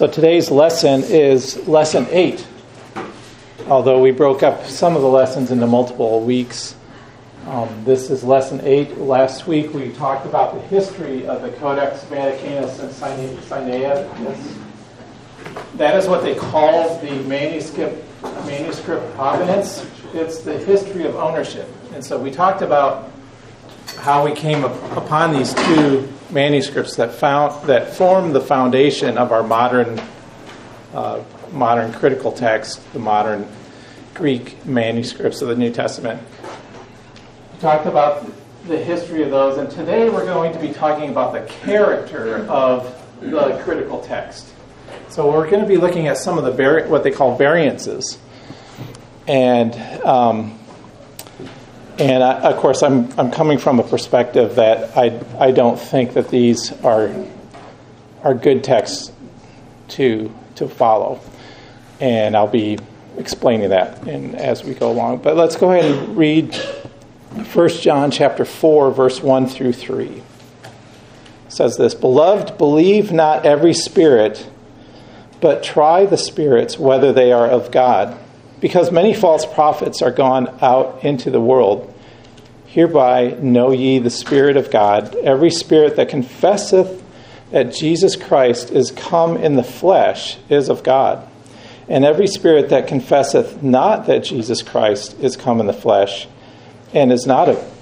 So today's lesson is lesson eight. Although we broke up some of the lessons into multiple weeks, um, this is lesson eight. Last week we talked about the history of the Codex Vaticanus and Sinaiticus. That is what they call the manuscript, manuscript provenance. It's the history of ownership. And so we talked about how we came upon these two manuscripts that found that form the foundation of our modern uh, modern critical text, the modern Greek manuscripts of the New Testament. We talked about the history of those, and today we're going to be talking about the character of the critical text. So we're going to be looking at some of the vari- what they call variances, and um, and I, of course, I'm, I'm coming from a perspective that I, I don't think that these are, are good texts to, to follow. And I'll be explaining that in, as we go along. But let's go ahead and read 1 John chapter 4, verse 1 through 3. It says this Beloved, believe not every spirit, but try the spirits whether they are of God because many false prophets are gone out into the world. Hereby know ye the Spirit of God. Every spirit that confesseth that Jesus Christ is come in the flesh is of God. And every spirit that confesseth not that Jesus Christ is come in the flesh and is not of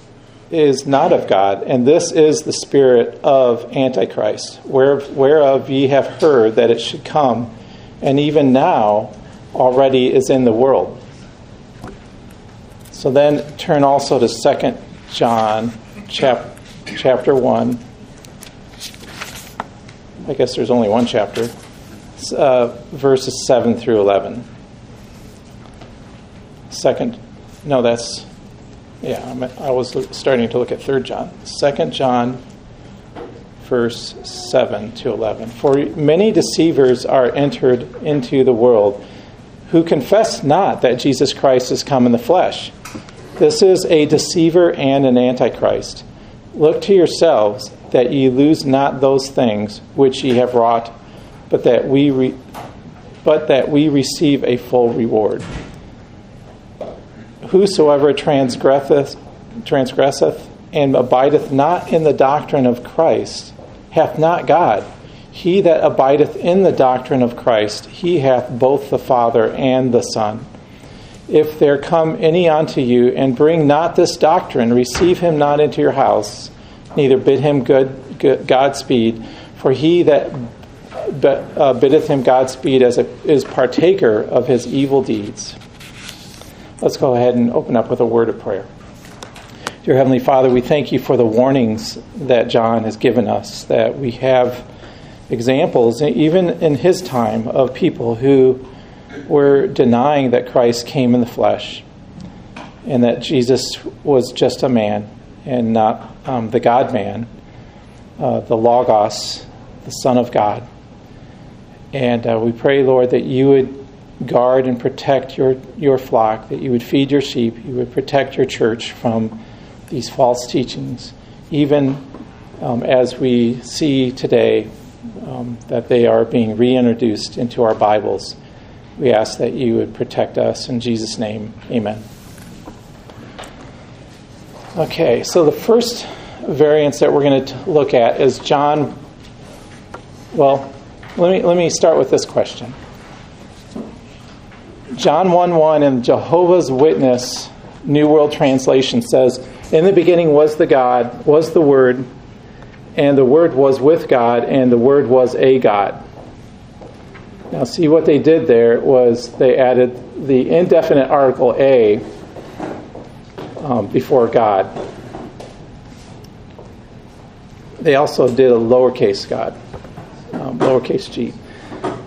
is not of God, and this is the spirit of Antichrist, whereof ye have heard that it should come, and even now already is in the world. So then turn also to 2 John chap- chapter 1. I guess there's only one chapter. Uh, verses 7 through 11. Second, no, that's, yeah, I'm, i was starting to look at 3 John. 2 John, verse 7 to 11. For many deceivers are entered into the world who confess not that Jesus Christ is come in the flesh. This is a deceiver and an antichrist. Look to yourselves that ye lose not those things which ye have wrought, but that we re- but that we receive a full reward. Whosoever transgresseth, transgresseth and abideth not in the doctrine of Christ hath not God. He that abideth in the doctrine of Christ, he hath both the Father and the Son. If there come any unto you and bring not this doctrine, receive him not into your house, neither bid him good, good Godspeed, for he that uh, biddeth him Godspeed as a, is partaker of his evil deeds. Let's go ahead and open up with a word of prayer. Dear Heavenly Father, we thank you for the warnings that John has given us, that we have examples, even in his time, of people who were denying that Christ came in the flesh and that Jesus was just a man and not um, the God man, uh, the Logos, the Son of God. And uh, we pray, Lord, that you would guard and protect your, your flock, that you would feed your sheep, you would protect your church from these false teachings, even um, as we see today um, that they are being reintroduced into our Bibles. We ask that you would protect us. In Jesus' name, amen. Okay, so the first variance that we're going to look at is John. Well, let me, let me start with this question. John 1 1 in Jehovah's Witness New World Translation says, In the beginning was the God, was the Word, and the Word was with God, and the Word was a God. Now, see what they did there was they added the indefinite article a um, before God. They also did a lowercase God, um, lowercase g.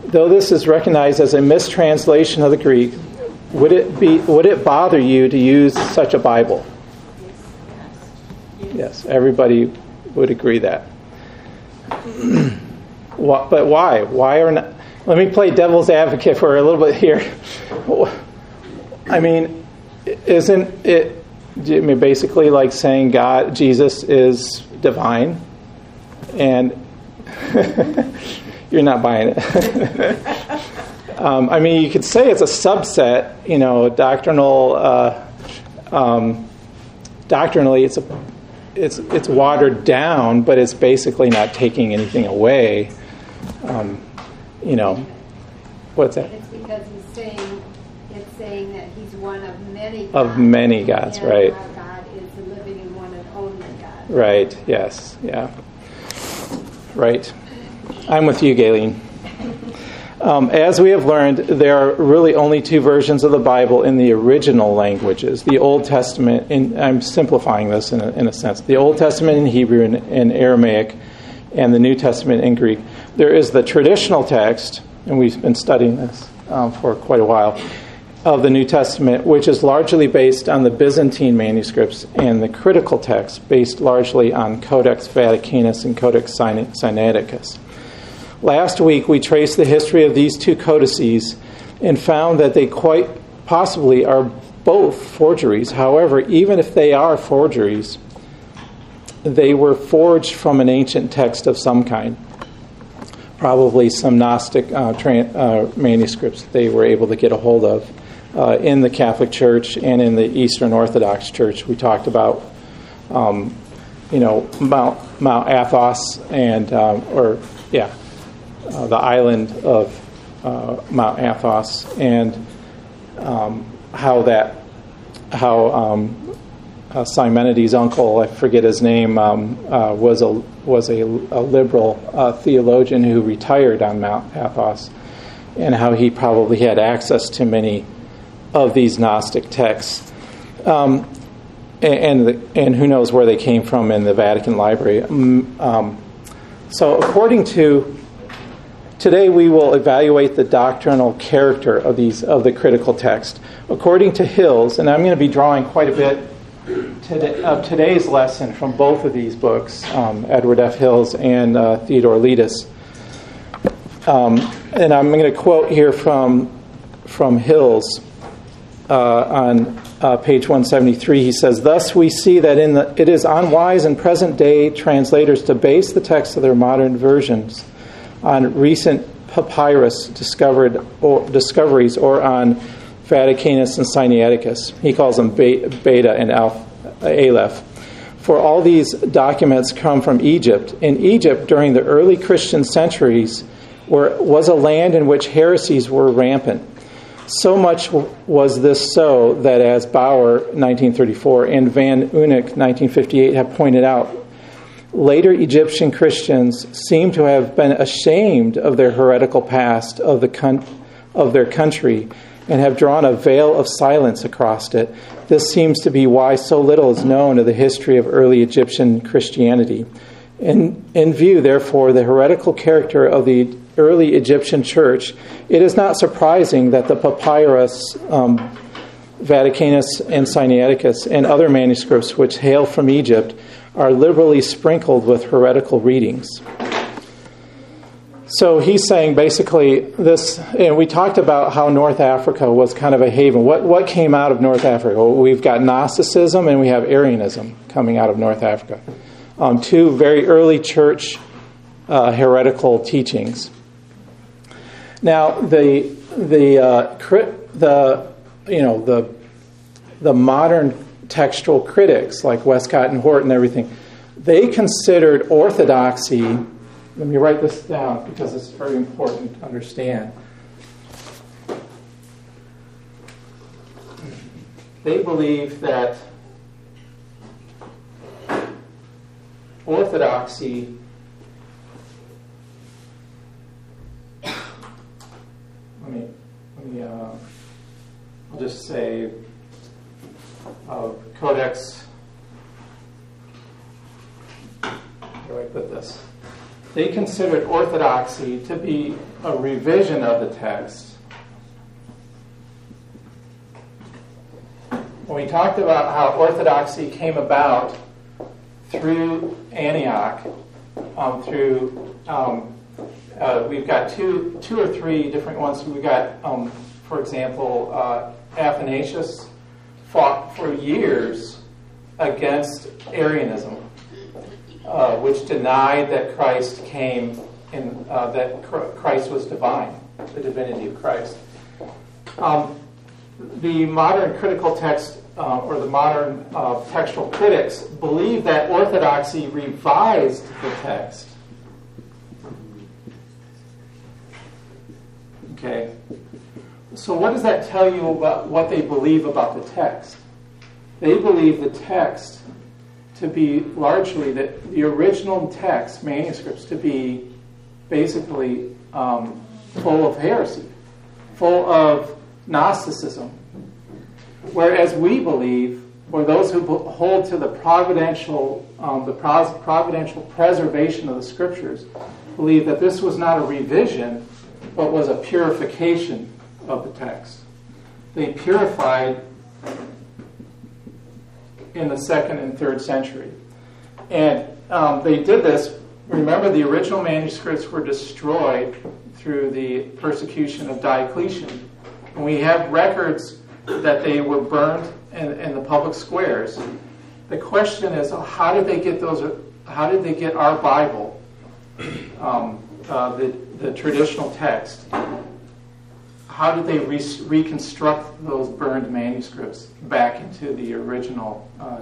Though this is recognized as a mistranslation of the Greek, would it be would it bother you to use such a Bible? Yes, everybody would agree that. but why? Why are not? Let me play devil's advocate for a little bit here. I mean, isn't it I mean, basically like saying God, Jesus is divine, and you're not buying it. um, I mean, you could say it's a subset, you know, doctrinal. Uh, um, doctrinally, it's a it's it's watered down, but it's basically not taking anything away. Um, you know, what's that? It's because he's saying it's saying that he's one of many gods, of many gods, and right? God is the living and one and only God. Right. Yes. Yeah. Right. I'm with you, Galen. Um, as we have learned, there are really only two versions of the Bible in the original languages. The Old Testament, in, I'm simplifying this in a, in a, sense, the Old Testament in Hebrew and, and Aramaic, and the New Testament in Greek. There is the traditional text, and we've been studying this um, for quite a while, of the New Testament, which is largely based on the Byzantine manuscripts, and the critical text, based largely on Codex Vaticanus and Codex Sinaiticus. Last week, we traced the history of these two codices and found that they quite possibly are both forgeries. However, even if they are forgeries, they were forged from an ancient text of some kind, probably some Gnostic uh, tra- uh, manuscripts they were able to get a hold of uh, in the Catholic Church and in the Eastern Orthodox Church. We talked about, um, you know, Mount Mount Athos and um, or yeah, uh, the island of uh, Mount Athos and um, how that how um, uh, Simonides' uncle, I forget his name, um, uh, was a was a, a liberal uh, theologian who retired on Mount Athos, and how he probably had access to many of these Gnostic texts. Um, and, and, and, who knows where they came from in the Vatican Library. Um so, according to Today we will evaluate the doctrinal character of these of the critical text. According to Hills, and I'm going to be drawing quite a bit today, of today's lesson from both of these books, um, Edward F. Hills and uh, Theodore Letis. Um, and I'm going to quote here from from Hills uh, on uh, page 173. He says, "Thus we see that in the, it is unwise in present day translators to base the text of their modern versions." On recent papyrus discovered or discoveries or on Vaticanus and Sinaiticus. He calls them Beta and Aleph. For all these documents come from Egypt. In Egypt, during the early Christian centuries, were, was a land in which heresies were rampant. So much was this so that, as Bauer, 1934, and Van Unnik, 1958, have pointed out, Later Egyptian Christians seem to have been ashamed of their heretical past of, the con- of their country and have drawn a veil of silence across it. This seems to be why so little is known of the history of early Egyptian Christianity. In, in view, therefore, the heretical character of the early Egyptian church, it is not surprising that the papyrus um, Vaticanus and Sinaiticus and other manuscripts which hail from Egypt are liberally sprinkled with heretical readings. So he's saying basically this, and we talked about how North Africa was kind of a haven. What, what came out of North Africa? We've got Gnosticism and we have Arianism coming out of North Africa. Um, two very early church uh, heretical teachings. Now, the, the, uh, the, you know, the, the modern textual critics like Westcott and Hort and everything, they considered orthodoxy. Let me write this down because it's very important to understand. They believe that orthodoxy let me let me uh, I'll just say of Codex. How do I put this? They considered orthodoxy to be a revision of the text. When we talked about how orthodoxy came about through Antioch, um, through um, uh, we've got two, two or three different ones. We've got, um, for example, uh, Athanasius fought for years against Arianism, uh, which denied that Christ came uh, that Christ was divine, the divinity of Christ. Um, the modern critical text uh, or the modern uh, textual critics believe that orthodoxy revised the text. Okay. So, what does that tell you about what they believe about the text? They believe the text to be largely that the original text, manuscripts, to be basically um, full of heresy, full of Gnosticism, Whereas we believe, or those who hold to the providential, um, the providential preservation of the scriptures, believe that this was not a revision, but was a purification of the text. They purified in the second and third century. And um, they did this. Remember, the original manuscripts were destroyed through the persecution of Diocletian. And we have records that they were burned in, in the public squares. The question is, how did they get those? How did they get our Bible, um, uh, the the traditional text? How did they re- reconstruct those burned manuscripts back into the original uh,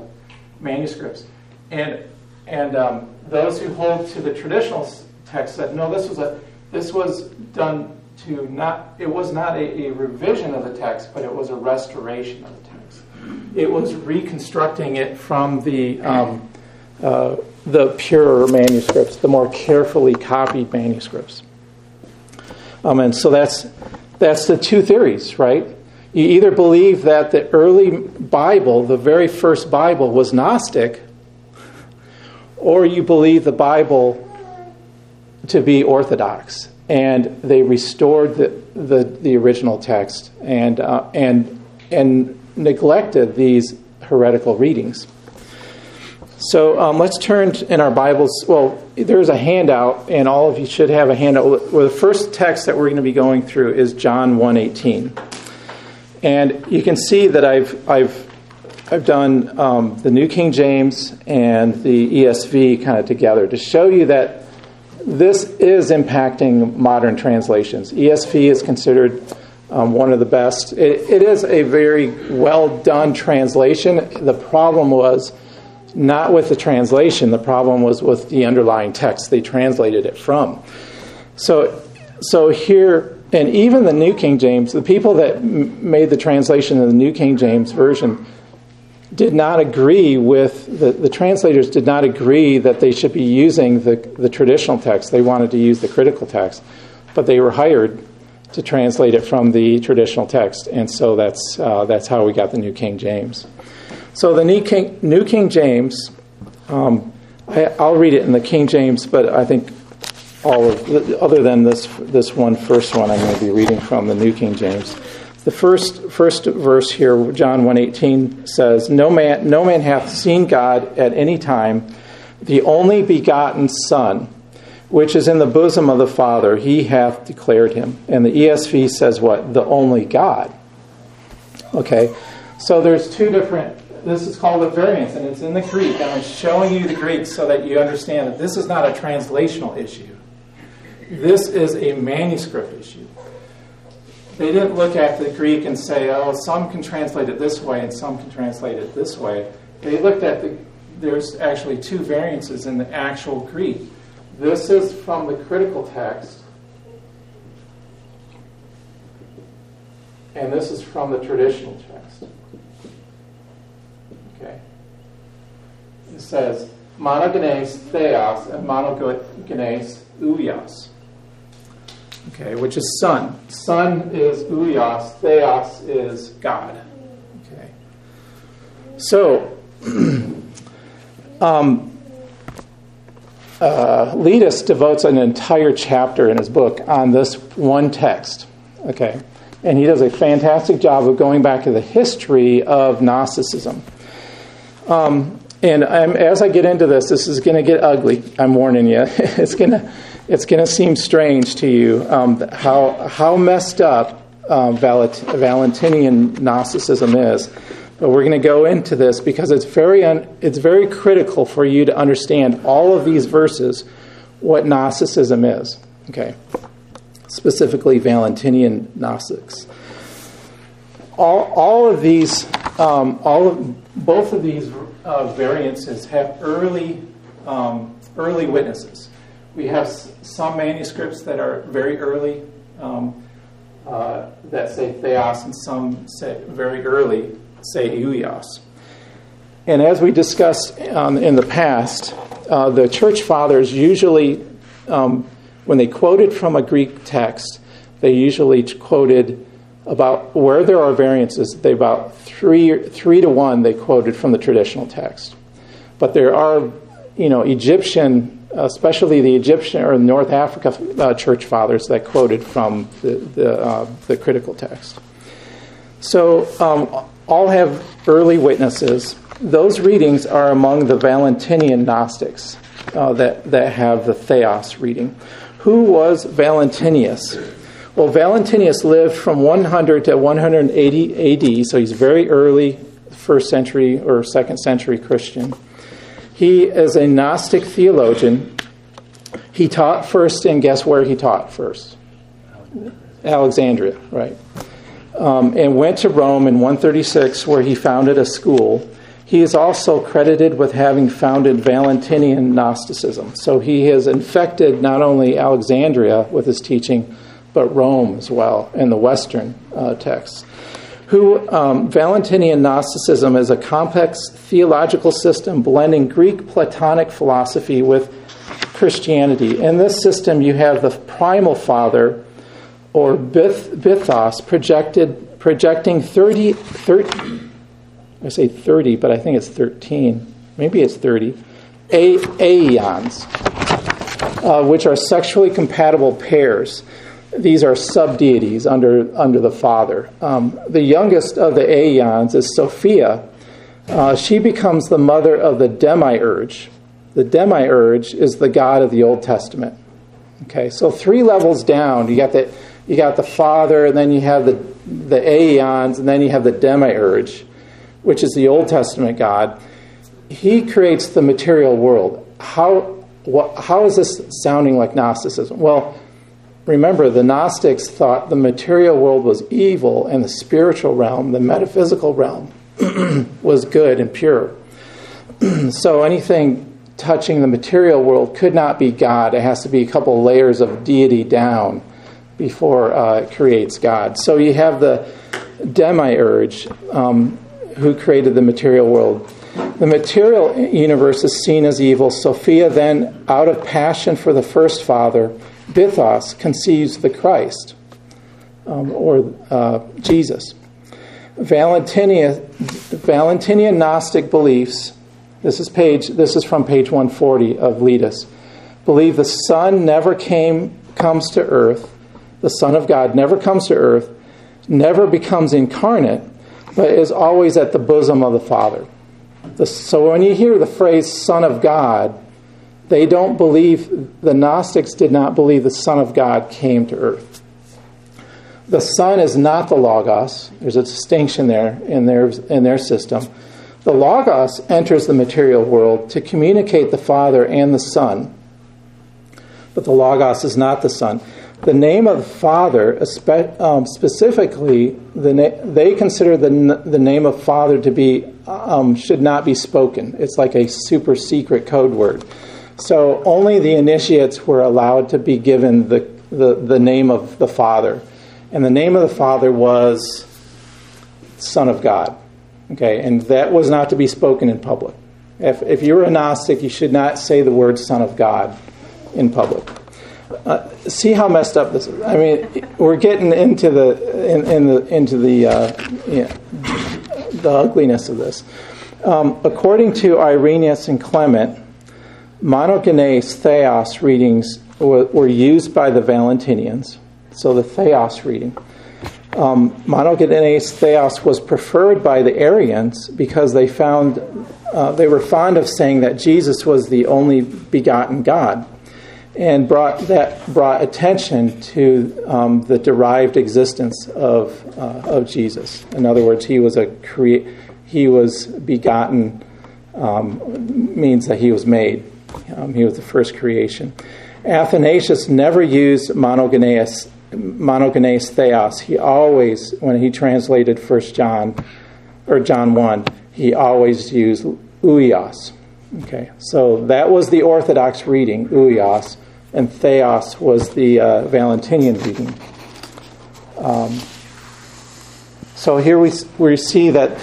manuscripts? And and um, those who hold to the traditional text said, no, this was a this was done to not, it was not a, a, revision of the text, but it was a restoration of the text. It was reconstructing it from the, um, uh, the purer manuscripts, the more carefully copied manuscripts. Um, and so that's, that's the two theories, right? You either believe that the early Bible, the very first Bible, was Gnostic, or you believe the Bible to be Orthodox and they restored the, the, the original text and, uh, and, and neglected these heretical readings. So um, let's turn in our Bibles. Well, there's a handout, and all of you should have a handout. Well, the first text that we're going to be going through is John 1:18, and you can see that I've I've I've done um, the New King James and the ESV kind of together to show you that this is impacting modern translations. ESV is considered um, one of the best. It, it is a very well done translation. The problem was not with the translation, the problem was with the underlying text they translated it from. So, so here, and even the New King James, the people that m- made the translation of the New King James Version did not agree with the, the translators did not agree that they should be using the, the traditional text. They wanted to use the critical text, but they were hired to translate it from the traditional text, and so that's uh, that's how we got the New King James. So the New King, New King James, um, I, will read it in the King James, but I think all of other than this this one first one, I'm going to be reading from the New King James. The first, first verse here, John 1.18, says, no man, no man hath seen God at any time, the only begotten Son, which is in the bosom of the Father, he hath declared him. And the ESV says what? The only God. Okay, so there's two different, this is called a variance, and it's in the Greek. And I'm showing you the Greek so that you understand that this is not a translational issue. This is a manuscript issue. They didn't look at the Greek and say, oh, some can translate it this way and some can translate it this way. They looked at the, there's actually two variances in the actual Greek. This is from the critical text, and this is from the traditional text. Okay? It says, monogenes theos and monogenes huios okay, which is son. Son is Huios, Theos is God. Okay. So, um, uh, Letis devotes an entire chapter in his book on this one text. Okay. And he does a fantastic job of going back to the history of Gnosticism. Um, and I'm, as I get into this, this is going to get ugly. I'm warning you. it's going to it's going to seem strange to you um, how, how messed up um, Valentinian Gnosticism is. But we're going to go into this because it's very, un, it's very critical for you to understand all of these verses what Gnosticism is. Okay, specifically Valentinian Gnostics. All, all of these, um, all of both of these uh, variances have early um, early witnesses. We have s- some manuscripts that are very early um, uh, that say theos, and some say very early say huios. And as we discussed um, in the past, uh, the church fathers usually, um, when they quoted from a Greek text, they usually quoted about where there are variances. They about three three to one they quoted from the traditional text, but there are, you know, Egyptian especially the Egyptian or North Africa uh, church fathers that quoted from the, the, uh, the critical text. So um, all have early witnesses. Those readings are among the Valentinian Gnostics uh, that, that have the Theos reading. Who was Valentinius? Well, Valentinius lived from 100 to 180 AD, so he's very early first century or second century Christian. He is a Gnostic theologian. He taught first, and guess where he taught first? Alexandria, right. Um, and went to Rome in 136, where he founded a school. He is also credited with having founded Valentinian Gnosticism. So he has infected not only Alexandria with his teaching, but Rome as well, and the Western uh, texts. Who um, Valentinian Gnosticism is a complex theological system blending Greek Platonic philosophy with Christianity. In this system, you have the primal father, or Bith, Bythos, projected, projecting 30, 30, I say 30, but I think it's 13, maybe it's 30, a- aeons, uh, which are sexually compatible pairs. These are sub deities under, under the Father. Um, the youngest of the aeons is Sophia. Uh, she becomes the mother of the demiurge. The demiurge is the God of the Old Testament. Okay, so three levels down, you got the you got the Father, and then you have the the aeons, and then you have the demiurge, which is the Old Testament God. He creates the material world. How how is this sounding like Gnosticism? Well, remember the Gnostics thought the material world was evil, and the spiritual realm, the metaphysical realm, was good and pure. so anything touching the material world could not be God. It has to be a couple layers of deity down before uh, it creates God. So you have the demiurge um, who created the material world. The material universe is seen as evil. Sophia then, out of passion for the first father, Bythos, conceives the Christ, um, or uh, Jesus. Valentinian, Valentinian Gnostic beliefs this is page. This is from page 140 of Letis. Believe the Son never came, comes to earth. The Son of God never comes to earth, never becomes incarnate, but is always at the bosom of the Father. The, so when you hear the phrase "Son of God," they don't believe. The Gnostics did not believe the Son of God came to earth. The Son is not the Logos. There's a distinction there in their in their system. The Logos enters the material world to communicate the Father and the Son, but the Logos is not the Son. The name of the Father, um, specifically, the na- they consider the, n- the name of Father to be um, should not be spoken. It's like a super secret code word. So only the initiates were allowed to be given the, the, the name of the Father. And the name of the Father was Son of God. Okay, and that was not to be spoken in public. If, if you're a Gnostic, you should not say the word Son of God in public. Uh, see how messed up this is. I mean, we're getting into the in, in the into the uh, know, the ugliness of this. Um, according to Irenaeus and Clement, monogenes theos readings were, used by the Valentinians. So the theos reading um, monogenes theos was preferred by the Arians because they found uh, they were fond of saying that Jesus was the only begotten God, and brought that brought attention to um, the derived existence of uh, of Jesus. In other words, he was a crea- he was begotten um, means that he was made. Um, he was the first creation. Athanasius never used monogenes, monogenes theos. He always, when he translated First John or John 1, he always used huios. Okay, so that was the Orthodox reading, huios, and theos was the uh, Valentinian reading. Um, so here we, we see that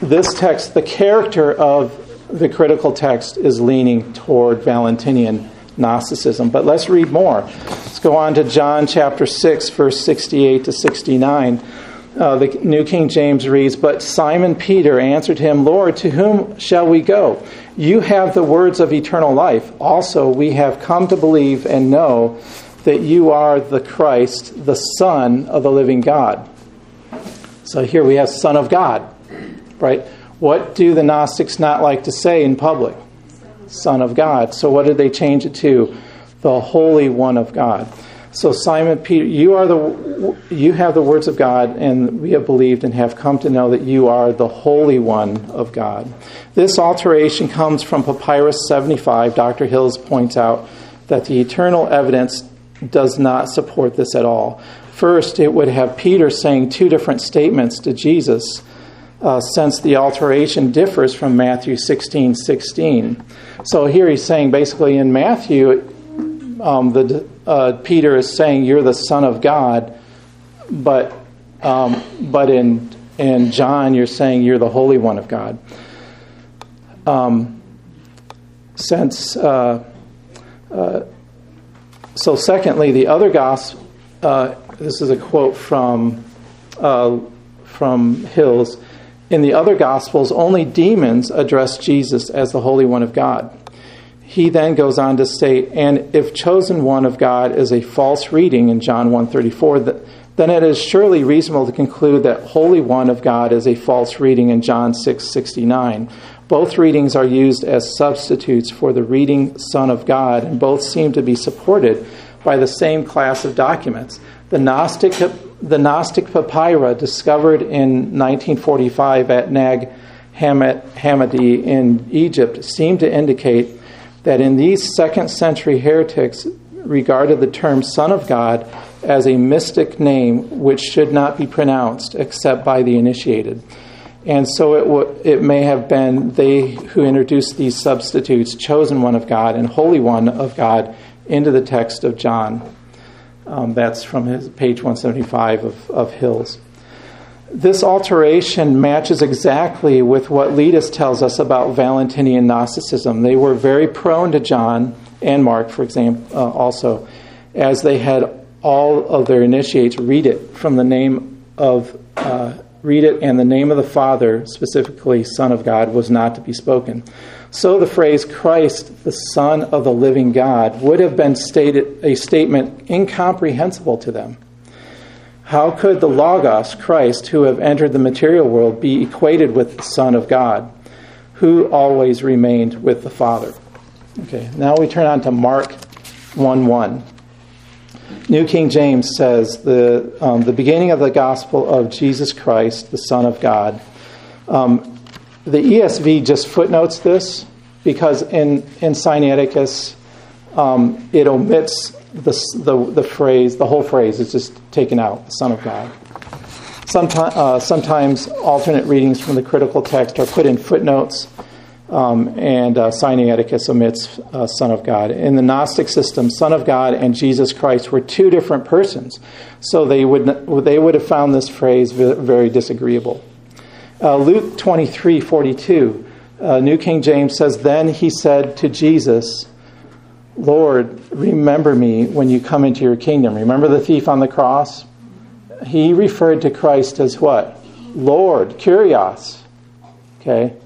this text, the character of the critical text, is leaning toward Valentinian Gnosticism. But let's read more. Let's go on to John chapter 6, verse 68 to 69. Uh, the New King James reads, But Simon Peter answered him, Lord, to whom shall we go? You have the words of eternal life. Also, we have come to believe and know that you are the Christ, the Son of the living God. So here we have Son of God, right? What do the Gnostics not like to say in public? Son of God. So what did they change it to? The Holy One of God. So Simon Peter, you are the you have the words of God, and we have believed and have come to know that you are the Holy One of God. This alteration comes from Papyrus 75. Dr. Hills points out that the internal evidence does not support this at all. First, it would have Peter saying two different statements to Jesus, uh, since the alteration differs from Matthew 16 16. So here he's saying basically in Matthew, um, the, uh, Peter is saying, You're the Son of God, but, um, but in, in John, you're saying you're the Holy One of God. Um, since, uh, uh so secondly, the other gospel, uh, this is a quote from, uh, from Hills. In the other Gospels, only demons address Jesus as the Holy One of God. He then goes on to state, and if chosen one of God is a false reading in John 1.34, then it is surely reasonable to conclude that Holy One of God is a false reading in John 6.69. Both readings are used as substitutes for the reading Son of God, and both seem to be supported by the same class of documents. The Gnostic, the Gnostic papyra discovered in 1945 at Nag Hammadi in Egypt seem to indicate that in these second century heretics regarded the term Son of God as a mystic name which should not be pronounced except by the initiated. And so it, w- it may have been they who introduced these substitutes, chosen one of God and holy one of God, into the text of John. Um, that's from his page 175 of, of Hills. This alteration matches exactly with what Letis tells us about Valentinian Gnosticism. They were very prone to John and Mark, for example, uh, also, as they had all of their initiates read it from the name of, uh, read it, and the name of the Father, specifically Son of God, was not to be spoken. So the phrase Christ, the Son of the living God, would have been stated a statement incomprehensible to them. How could the Logos, Christ, who have entered the material world, be equated with the Son of God, who always remained with the Father? Okay, now we turn on to Mark 1 1. New King James says the, um, the beginning of the gospel of Jesus Christ, the Son of God. Um, the ESV just footnotes this because in, in Sinaiticus um, it omits the, the, the, phrase, the whole phrase is just taken out, the Son of God. Sometimes, uh, sometimes alternate readings from the critical text are put in footnotes, um, and uh, Sinaiticus omits uh, Son of God. In the Gnostic system, Son of God and Jesus Christ were two different persons, so they would, they would have found this phrase very disagreeable. Uh, Luke 23 42, uh, New King James says, Then he said to Jesus, Lord, remember me when you come into your kingdom. Remember the thief on the cross? He referred to Christ as what? Lord, Kyrios. Okay?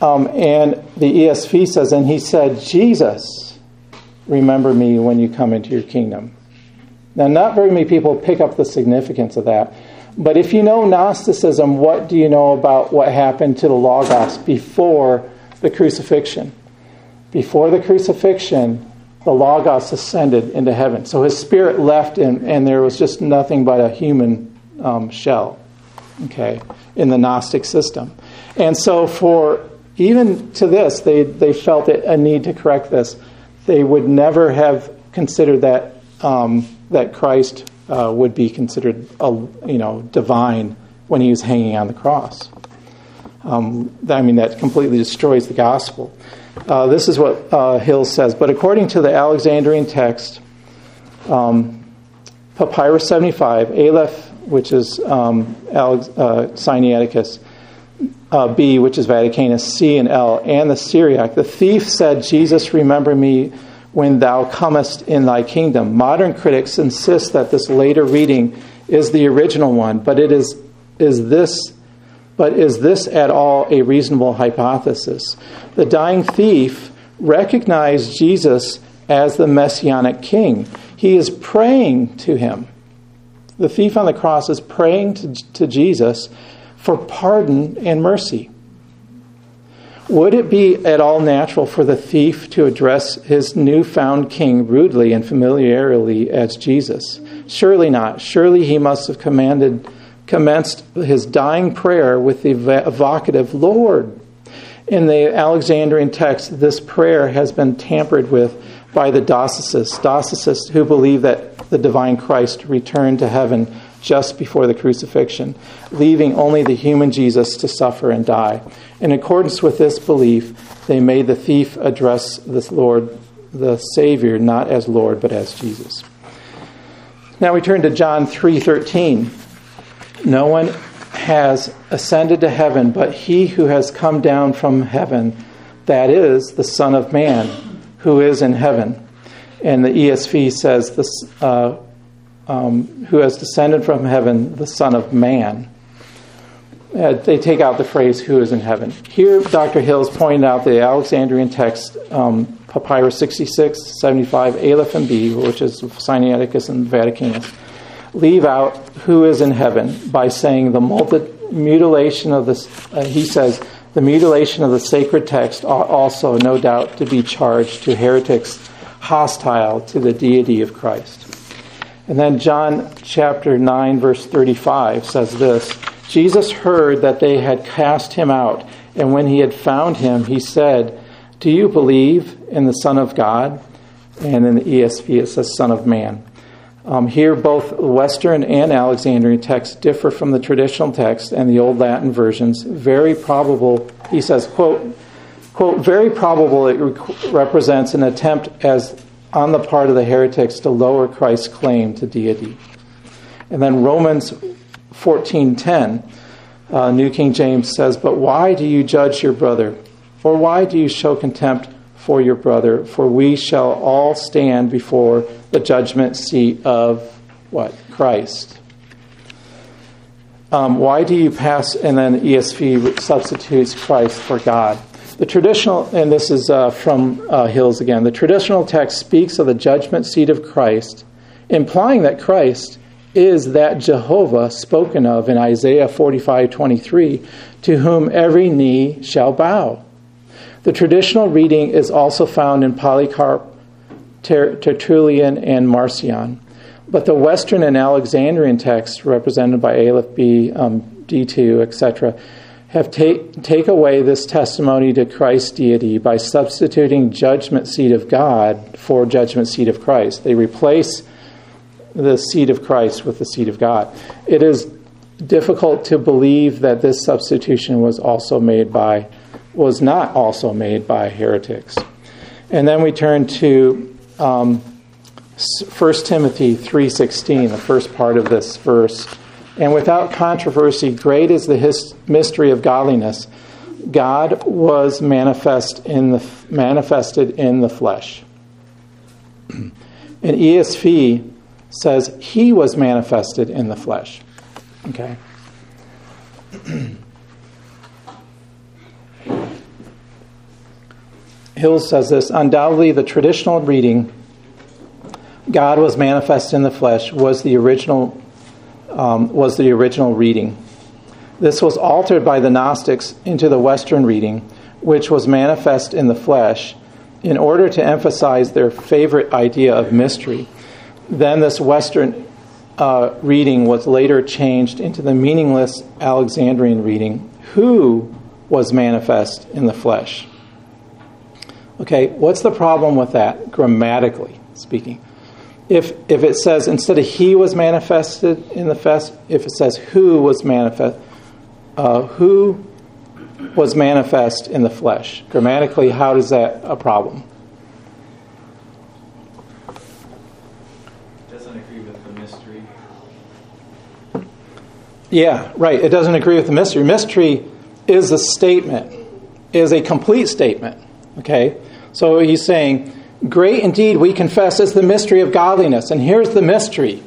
Um, and the ESV says, And he said, Jesus, remember me when you come into your kingdom. Now, not very many people pick up the significance of that. But if you know Gnosticism, what do you know about what happened to the Logos before the crucifixion? Before the crucifixion, the Logos ascended into heaven. So his spirit left, and, and there was just nothing but a human um, shell, okay, in the Gnostic system. And so, for even to this, they, they felt it, a need to correct this. they would never have considered that um, that Christ uh, would be considered, a, you know, divine when he was hanging on the cross. Um, I mean, that completely destroys the gospel. Uh, this is what uh, Hill says. But according to the Alexandrian text, um, Papyrus 75, Aleph, which is um, Alex, uh, Sinaiticus, uh, B, which is Vaticanus, C and L, and the Syriac, the thief said, Jesus, remember me when thou comest in thy kingdom. Modern critics insist that this later reading is the original one, but it is, is this but is this at all a reasonable hypothesis? The dying thief recognized Jesus as the messianic king. He is praying to him. The thief on the cross is praying to, to Jesus for pardon and mercy. Would it be at all natural for the thief to address his newfound king rudely and familiarly as Jesus? Surely not. Surely he must have commanded commenced his dying prayer with the evocative Lord. In the Alexandrian text, this prayer has been tampered with by the Docetists, Docetists who believe that the divine Christ returned to heaven just before the crucifixion, leaving only the human Jesus to suffer and die. In accordance with this belief, they made the thief address the Lord, the Savior, not as Lord, but as Jesus. Now we turn to John 3:13. No one has ascended to heaven but he who has come down from heaven, that is, the Son of Man, who is in heaven. And the ESV says, this, uh, um, who has descended from heaven, the Son of Man. Uh, they take out the phrase, who is in heaven. Here, Dr. Hills pointed out the Alexandrian text, um, Papyrus 66, 75, Aleph and B, which is Sinaiticus and Vaticanus leave out who is in heaven by saying the multi- mutilation of this, uh, he says, the mutilation of the sacred text ought also, no doubt, to be charged to heretics hostile to the deity of Christ. And then John chapter 9, verse 35 says this Jesus heard that they had cast him out, and when he had found him, he said, Do you believe in the Son of God? And in the ESV, it says, Son of Man. Um, here, both Western and Alexandrian texts differ from the traditional text and the Old Latin versions. Very probable, he says, quote, quote very probable it re- represents an attempt as on the part of the heretics to lower Christ's claim to deity. And then Romans 14:10, uh, New King James says, "But why do you judge your brother, or why do you show contempt for your brother? For we shall all stand before." the judgment seat of what? Christ. Um, why do you pass, and then ESV substitutes Christ for God? The traditional, and this is uh, from uh, Hills again, the traditional text speaks of the judgment seat of Christ, implying that Christ is that Jehovah spoken of in Isaiah 45 23, to whom every knee shall bow. The traditional reading is also found in Polycarp Tertullian, and Marcion. But the Western and Alexandrian texts, represented by Aleph B, um, D2, etc., have take, take away this testimony to Christ's deity by substituting judgment seat of God for judgment seat of Christ. They replace the seat of Christ with the seat of God. It is difficult to believe that this substitution was also made by was not also made by heretics. And then we turn to um, 1 Timothy 3:16, the first part of this verse. And without controversy, great is the his- mystery of godliness. God was manifest in the manifested in the flesh. And ESV says he was manifested in the flesh. Okay. Hills says this undoubtedly, the traditional reading, God was manifest in the flesh, was the original, um, was the original reading. This was altered by the Gnostics into the Western reading, which was manifest in the flesh, in order to emphasize their favorite idea of mystery. Then this Western uh, reading was later changed into the meaningless Alexandrian reading, who was manifest in the flesh. Okay, what's the problem with that, grammatically speaking? If, if it says instead of he was manifested in the flesh, if it says who was manifest, uh, who was manifest in the flesh, grammatically, how is that a problem? Doesn't agree with the mystery. Yeah, right. It doesn't agree with the mystery. Mystery is a statement, is a complete statement. Okay? So he's saying, Great indeed, we confess, is the mystery of godliness. And here's the mystery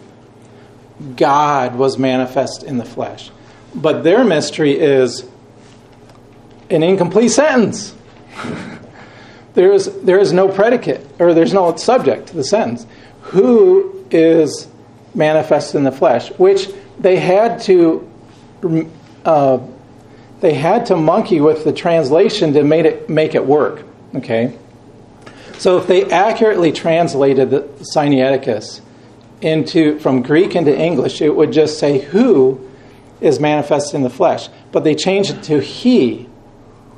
God was manifest in the flesh. But their mystery is an incomplete sentence. there, is, there is no predicate, or there's no subject to the sentence. Who is manifest in the flesh? Which they had to. Uh, they had to monkey with the translation to make it make it work. Okay, so if they accurately translated the Sinaiticus into from Greek into English, it would just say who is manifest in the flesh. But they changed it to he,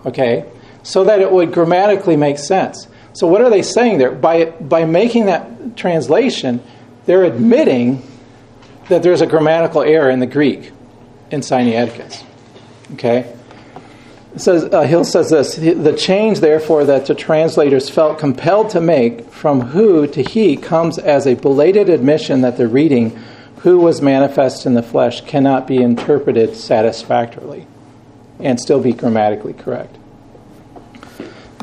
okay, so that it would grammatically make sense. So what are they saying there? By by making that translation, they're admitting that there's a grammatical error in the Greek in Sinaiticus. Okay? Says, uh, Hill says this The change, therefore, that the translators felt compelled to make from who to he comes as a belated admission that the reading, who was manifest in the flesh, cannot be interpreted satisfactorily and still be grammatically correct.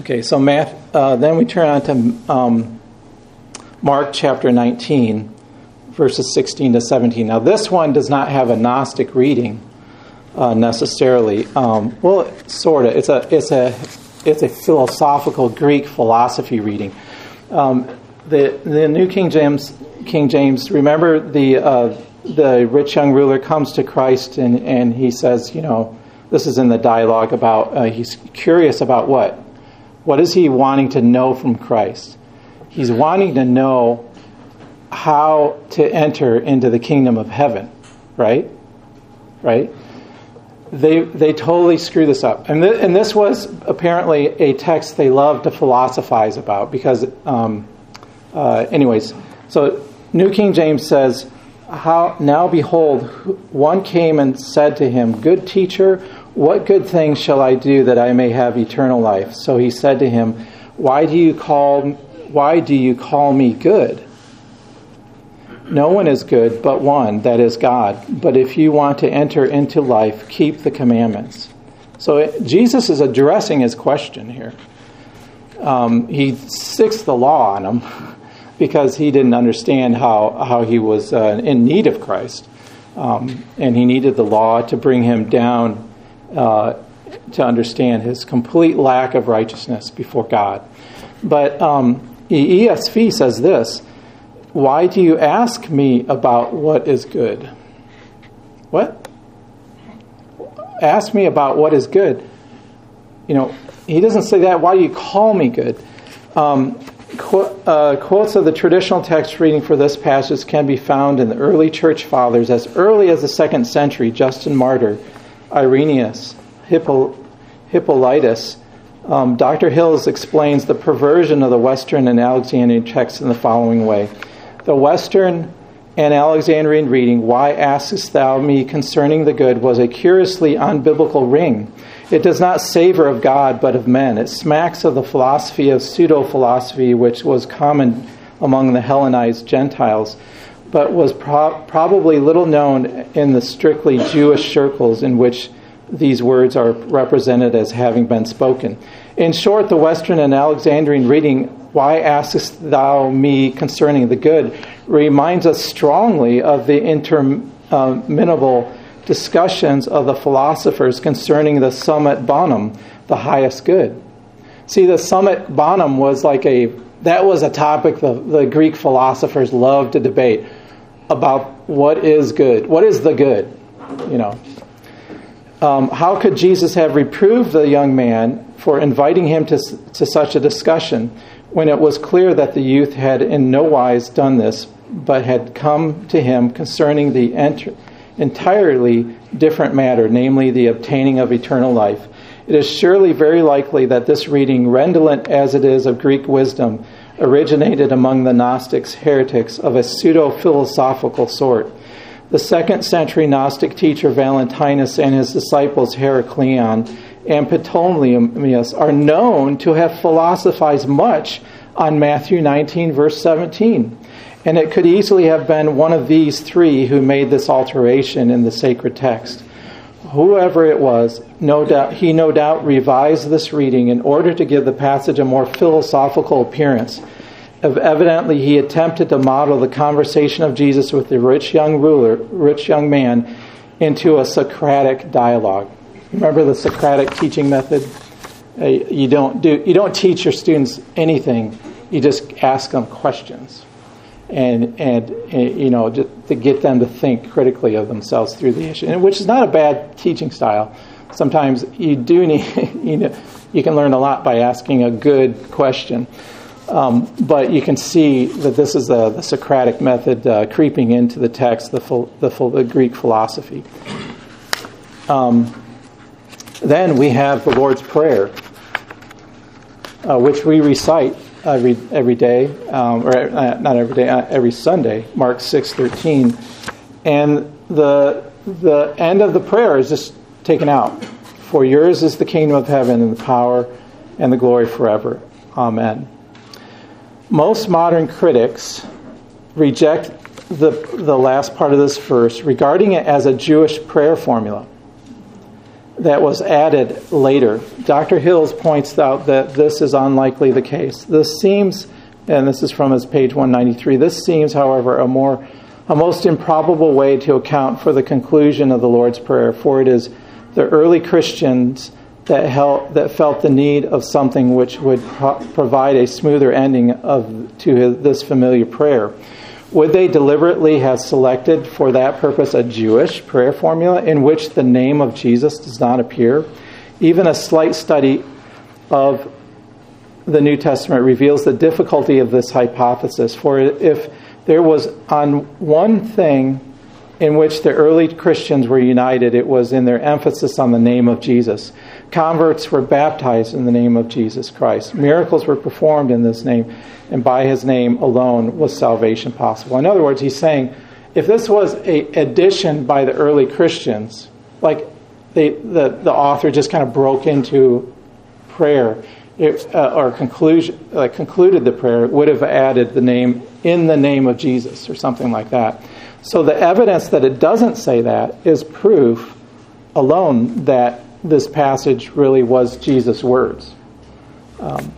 Okay, so math, uh, then we turn on to um, Mark chapter 19, verses 16 to 17. Now, this one does not have a Gnostic reading uh, necessarily. Um, well, sort of. It's a it's a it's a philosophical Greek philosophy reading. Um, the the New King James King James. Remember the uh, the rich young ruler comes to Christ and and he says, you know, this is in the dialogue about uh, he's curious about what what is he wanting to know from Christ? He's wanting to know how to enter into the kingdom of heaven, right? Right? They they totally screw this up. And, th- and this was apparently a text they loved to philosophize about because, um, uh, anyways, so New King James says, "How now behold, one came and said to him, Good teacher, what good thing shall I do that I may have eternal life?" So he said to him, Why do you call Why do you call me good? No one is good but one, that is God. But if you want to enter into life, keep the commandments. So it, Jesus is addressing his question here. Um, he sticks the law on him because he didn't understand how, how he was uh, in need of Christ. Um, and he needed the law to bring him down uh, to understand his complete lack of righteousness before God. But um, ESV says this why do you ask me about what is good? What? Ask me about what is good. You know, he doesn't say that. Why do you call me good? Um, qu- uh, quotes of the traditional text reading for this passage can be found in the early church fathers as early as the second century Justin Martyr, Irenaeus, Hippo, Hippolytus. Um, Dr. Hills explains the perversion of the Western and Alexandrian texts in the following way the Western and Alexandrian reading, Why askest thou me concerning the good, was a curiously unbiblical ring. It does not savor of God, but of men. It smacks of the philosophy of pseudo philosophy, which was common among the Hellenized Gentiles, but was pro- probably little known in the strictly Jewish circles in which these words are represented as having been spoken. In short, the Western and Alexandrian reading why askest thou me concerning the good? reminds us strongly of the interminable discussions of the philosophers concerning the summum bonum, the highest good. See, the summum bonum was like a, that was a topic the, the Greek philosophers loved to debate about what is good. What is the good? You know. Um, how could Jesus have reproved the young man for inviting him to, to such a discussion? When it was clear that the youth had in no wise done this, but had come to him concerning the ent- entirely different matter, namely the obtaining of eternal life. It is surely very likely that this reading, redolent as it is of Greek wisdom, originated among the Gnostics, heretics of a pseudo philosophical sort. The second century Gnostic teacher Valentinus and his disciples Heracleon and Ptolemaeus are known to have philosophized much on Matthew 19, verse 17. And it could easily have been one of these three who made this alteration in the sacred text. Whoever it was, no doubt, he no doubt revised this reading in order to give the passage a more philosophical appearance. Evidently, he attempted to model the conversation of Jesus with the rich young ruler, rich young man, into a Socratic dialogue. Remember the Socratic teaching method? Uh, you don't do you don't teach your students anything. You just ask them questions, and and, and you know to get them to think critically of themselves through the issue, and which is not a bad teaching style. Sometimes you do need you know you can learn a lot by asking a good question. Um, but you can see that this is the, the Socratic method uh, creeping into the text, the, the, the Greek philosophy. Um, then we have the Lord's Prayer, uh, which we recite every every day, um, or uh, not every day, uh, every Sunday, Mark six thirteen, and the the end of the prayer is just taken out. For yours is the kingdom of heaven and the power and the glory forever. Amen. Most modern critics reject the, the last part of this verse, regarding it as a Jewish prayer formula that was added later. Dr. Hills points out that this is unlikely the case. This seems, and this is from his page 193, this seems, however, a more a most improbable way to account for the conclusion of the Lord's Prayer, for it is the early Christians that, held, that felt the need of something which would pro- provide a smoother ending of, to his, this familiar prayer. Would they deliberately have selected for that purpose a Jewish prayer formula in which the name of Jesus does not appear? Even a slight study of the New Testament reveals the difficulty of this hypothesis. For if there was on one thing in which the early Christians were united, it was in their emphasis on the name of Jesus. Converts were baptized in the name of Jesus Christ. Miracles were performed in this name, and by his name alone was salvation possible. In other words, he's saying if this was a addition by the early Christians, like they, the, the author just kind of broke into prayer it, uh, or conclusion, uh, concluded the prayer, would have added the name in the name of Jesus or something like that. So the evidence that it doesn't say that is proof alone that this passage really was Jesus' words. Um,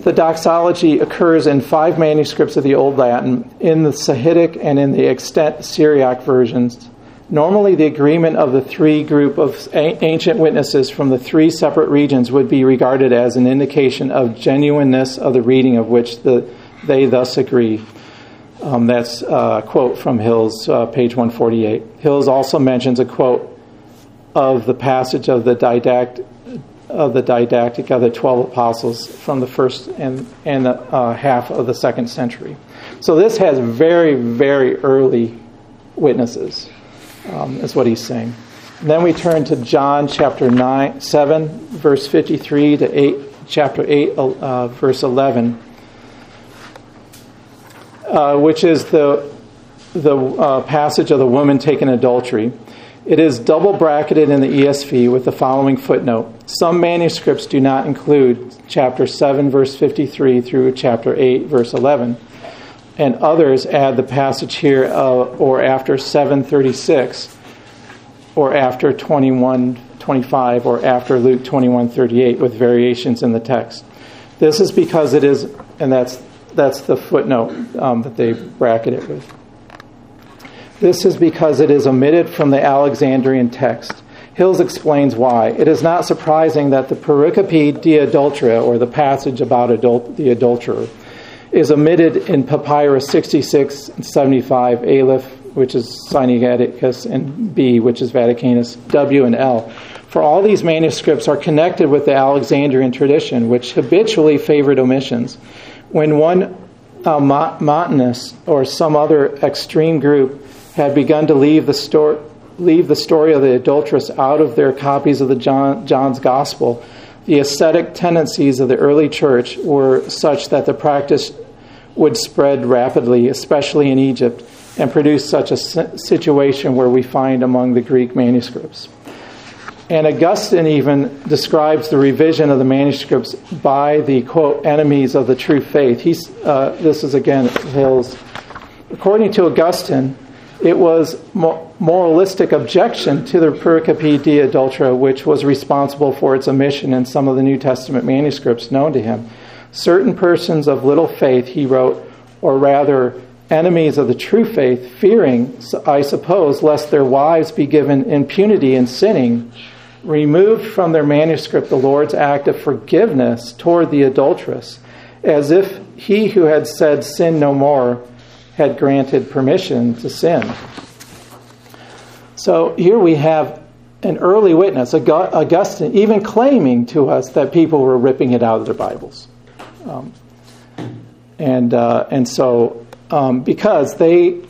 the doxology occurs in five manuscripts of the Old Latin, in the Sahidic and in the extant Syriac versions. Normally, the agreement of the three group of ancient witnesses from the three separate regions would be regarded as an indication of genuineness of the reading of which the, they thus agree. Um, that's a quote from Hills, uh, page 148. Hills also mentions a quote of the passage of the Didache of the Didache of the 12 apostles from the first and, and the uh, half of the second century. So this has very, very early witnesses, um, is what he's saying. And then we turn to John chapter 9, 7, verse 53 to 8, chapter 8, uh, verse 11, uh, which is the, the uh, passage of the woman taken adultery. It is double bracketed in the ESV with the following footnote. Some manuscripts do not include chapter 7, verse 53 through chapter 8, verse 11, and others add the passage here uh, or after 736 or after 2125 or after Luke 2138 with variations in the text. This is because it is, and that's, that's the footnote um, that they bracket it with. This is because it is omitted from the Alexandrian text. Hills explains why. It is not surprising that the Pericope de Adultera, or the passage about adult, the adulterer, is omitted in Papyrus 66 and 75 Aleph, which is Sinaiticus, and B, which is Vaticanus, W and L. For all these manuscripts are connected with the Alexandrian tradition, which habitually favored omissions. When one Montanus or some other extreme group had begun to leave the, leave the story of the adulteress out of their copies of the John, John's Gospel, the ascetic tendencies of the early church were such that the practice would spread rapidly, especially in Egypt, and produce such a situation where we find among the Greek manuscripts. And Augustine even describes the revision of the manuscripts by the quote enemies of the true faith. He's uh, this is again Hills. According to Augustine, it was moralistic objection to the pericope de adultera which was responsible for its omission in some of the New Testament manuscripts known to him. Certain persons of little faith, he wrote, or rather enemies of the true faith, fearing, I suppose, lest their wives be given impunity in sinning, removed from their manuscript the Lord's act of forgiveness toward the adulteress, as if he who had said, Sin no more, had granted permission to sin. So here we have an early witness, Augustine, even claiming to us that people were ripping it out of their Bibles. Um, and, uh, and so, um, because they,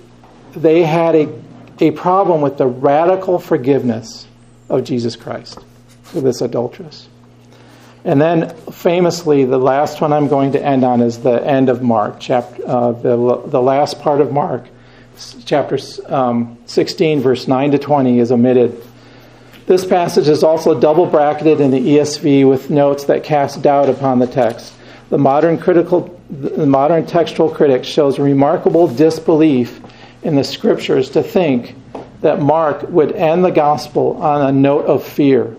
they had a, a problem with the radical forgiveness of Jesus Christ for this adulteress. And then, famously, the last one I'm going to end on is the end of Mark, chapter, uh, the, the last part of Mark, chapter um, 16, verse 9 to 20, is omitted. This passage is also double bracketed in the ESV with notes that cast doubt upon the text. The modern critical, the modern textual critic shows remarkable disbelief in the scriptures to think that Mark would end the gospel on a note of fear,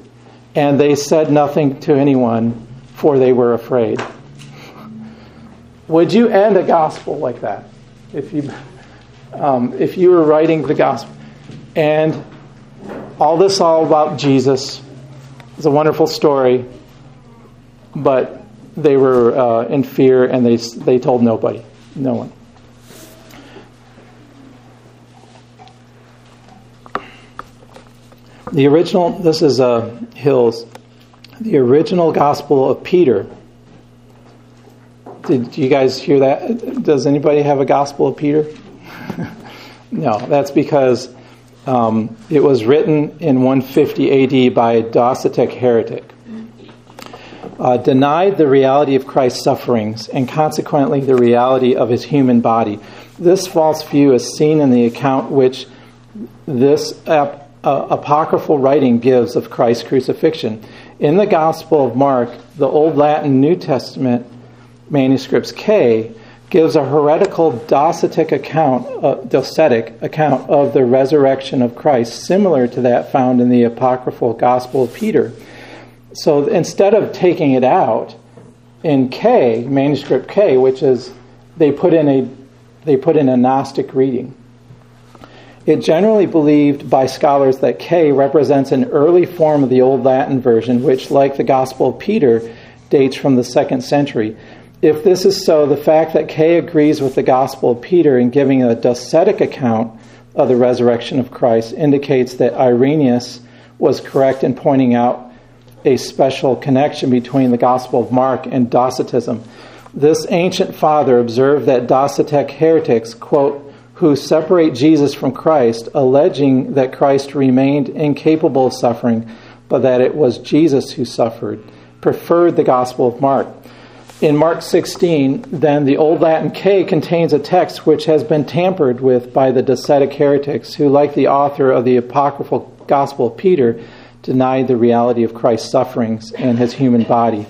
and they said nothing to anyone, for they were afraid. Would you end a gospel like that if you, um, if you were writing the gospel? And all this all about Jesus is a wonderful story, but they were uh, in fear and they, they told nobody, no one. The original, this is uh, Hills, the original Gospel of Peter. Did you guys hear that? Does anybody have a Gospel of Peter? no, that's because um, it was written in 150 AD by a Docetic heretic. Uh, denied the reality of Christ's sufferings and consequently the reality of his human body. This false view is seen in the account which this ap- uh, apocryphal writing gives of Christ's crucifixion. In the Gospel of Mark, the Old Latin New Testament manuscripts K gives a heretical docetic account, uh, docetic account of the resurrection of Christ, similar to that found in the apocryphal Gospel of Peter. So instead of taking it out in K, manuscript K, which is they put in a they put in a Gnostic reading. It generally believed by scholars that K represents an early form of the Old Latin version, which, like the Gospel of Peter, dates from the second century. If this is so, the fact that K agrees with the Gospel of Peter in giving a docetic account of the resurrection of Christ indicates that Irenaeus was correct in pointing out a special connection between the Gospel of Mark and Docetism. This ancient father observed that Docetic heretics, quote, who separate Jesus from Christ, alleging that Christ remained incapable of suffering, but that it was Jesus who suffered, preferred the Gospel of Mark. In Mark 16, then, the Old Latin K contains a text which has been tampered with by the Docetic heretics, who, like the author of the apocryphal Gospel of Peter, denied the reality of Christ's sufferings and his human body.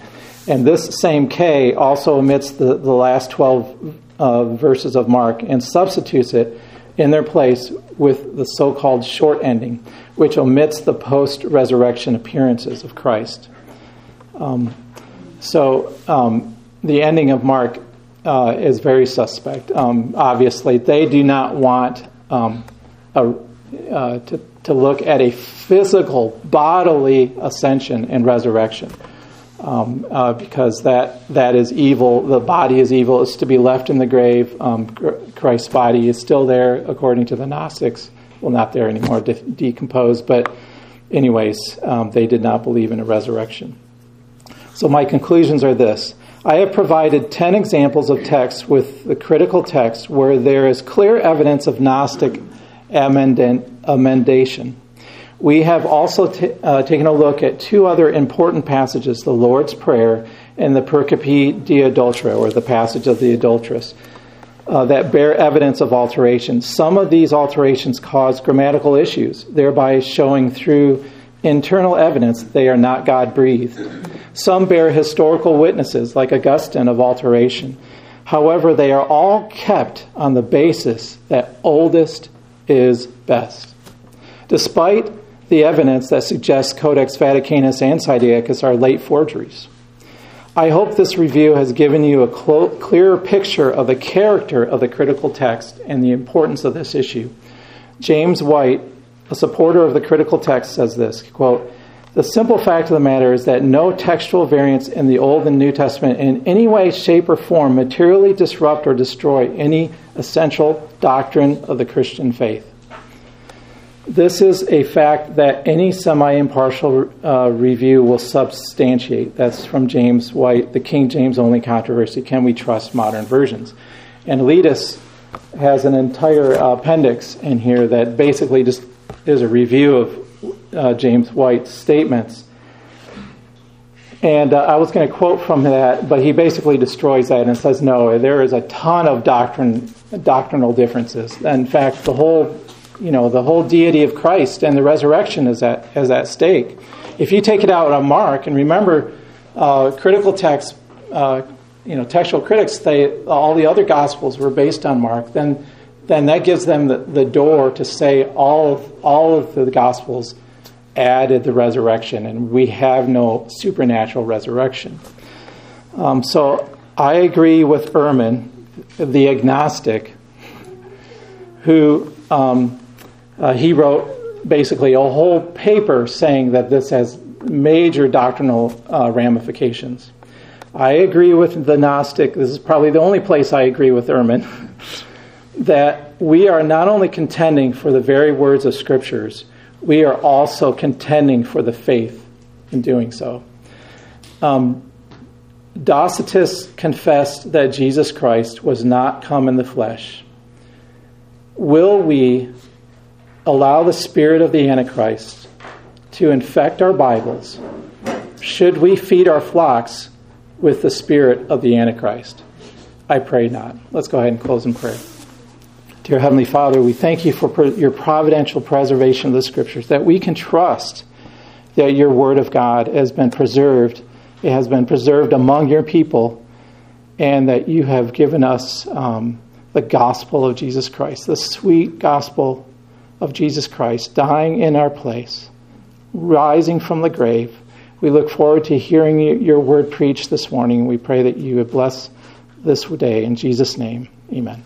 And this same K also omits the, the last 12 uh, verses of Mark and substitutes it in their place with the so called short ending, which omits the post resurrection appearances of Christ. Um, so um, the ending of Mark uh, is very suspect. Um, obviously, they do not want um, a, uh, to, to look at a physical, bodily ascension and resurrection um, uh, because that that is evil. The body is evil. It's to be left in the grave. Um, Christ's body is still there, according to the Gnostics. Well, not there anymore, de- decomposed. But, anyways, um, they did not believe in a resurrection. So my conclusions are this. I have provided 10 examples of texts with the critical text where there is clear evidence of Gnostic amendation We have also t- uh, taken a look at two other important passages the Lord's Prayer and the Pericope de Adultera, or the passage of the adulteress, uh, that bear evidence of alteration. Some of these alterations cause grammatical issues, thereby showing through internal evidence they are not God breathed. Some bear historical witnesses, like Augustine, of alteration. However, they are all kept on the basis that oldest is best. Despite the evidence that suggests Codex Vaticanus and Sinaiticus are late forgeries. I hope this review has given you a clearer picture of the character of the critical text and the importance of this issue. James White, a supporter of the critical text, says this quote, The simple fact of the matter is that no textual variants in the Old and New Testament in any way, shape, or form materially disrupt or destroy any essential doctrine of the Christian faith. This is a fact that any semi impartial uh, review will substantiate. That's from James White, The King James Only Controversy Can We Trust Modern Versions? And Letis has an entire appendix in here that basically just is a review of uh, James White's statements. And uh, I was going to quote from that, but he basically destroys that and says, no, there is a ton of doctrine, doctrinal differences. In fact, the whole you know, the whole deity of Christ and the resurrection is at, is at stake. If you take it out on Mark, and remember, uh, critical texts, uh, you know, textual critics, they, all the other gospels were based on Mark, then, then that gives them the, the door to say all of, all of the gospels added the resurrection, and we have no supernatural resurrection. Um, so I agree with Ehrman, the agnostic, who um, uh, he wrote basically a whole paper saying that this has major doctrinal uh, ramifications. I agree with the Gnostic, this is probably the only place I agree with Ehrman, that we are not only contending for the very words of Scriptures, we are also contending for the faith in doing so. Um, confessed that Jesus Christ was not come in the flesh. Will we allow the spirit of the Antichrist to infect our Bibles, should we feed our flocks with the spirit of the Antichrist? I pray not. Let's go ahead and close in prayer. Dear Heavenly Father, we thank you for your providential preservation of the Scriptures, that we can trust that your Word of God has been preserved. It has been preserved among your people, and that you have given us um, the gospel of Jesus Christ, the sweet gospel of Jesus Christ dying in our place, rising from the grave. We look forward to hearing your word preached this morning. We pray that you would bless this day. In Jesus' name, amen.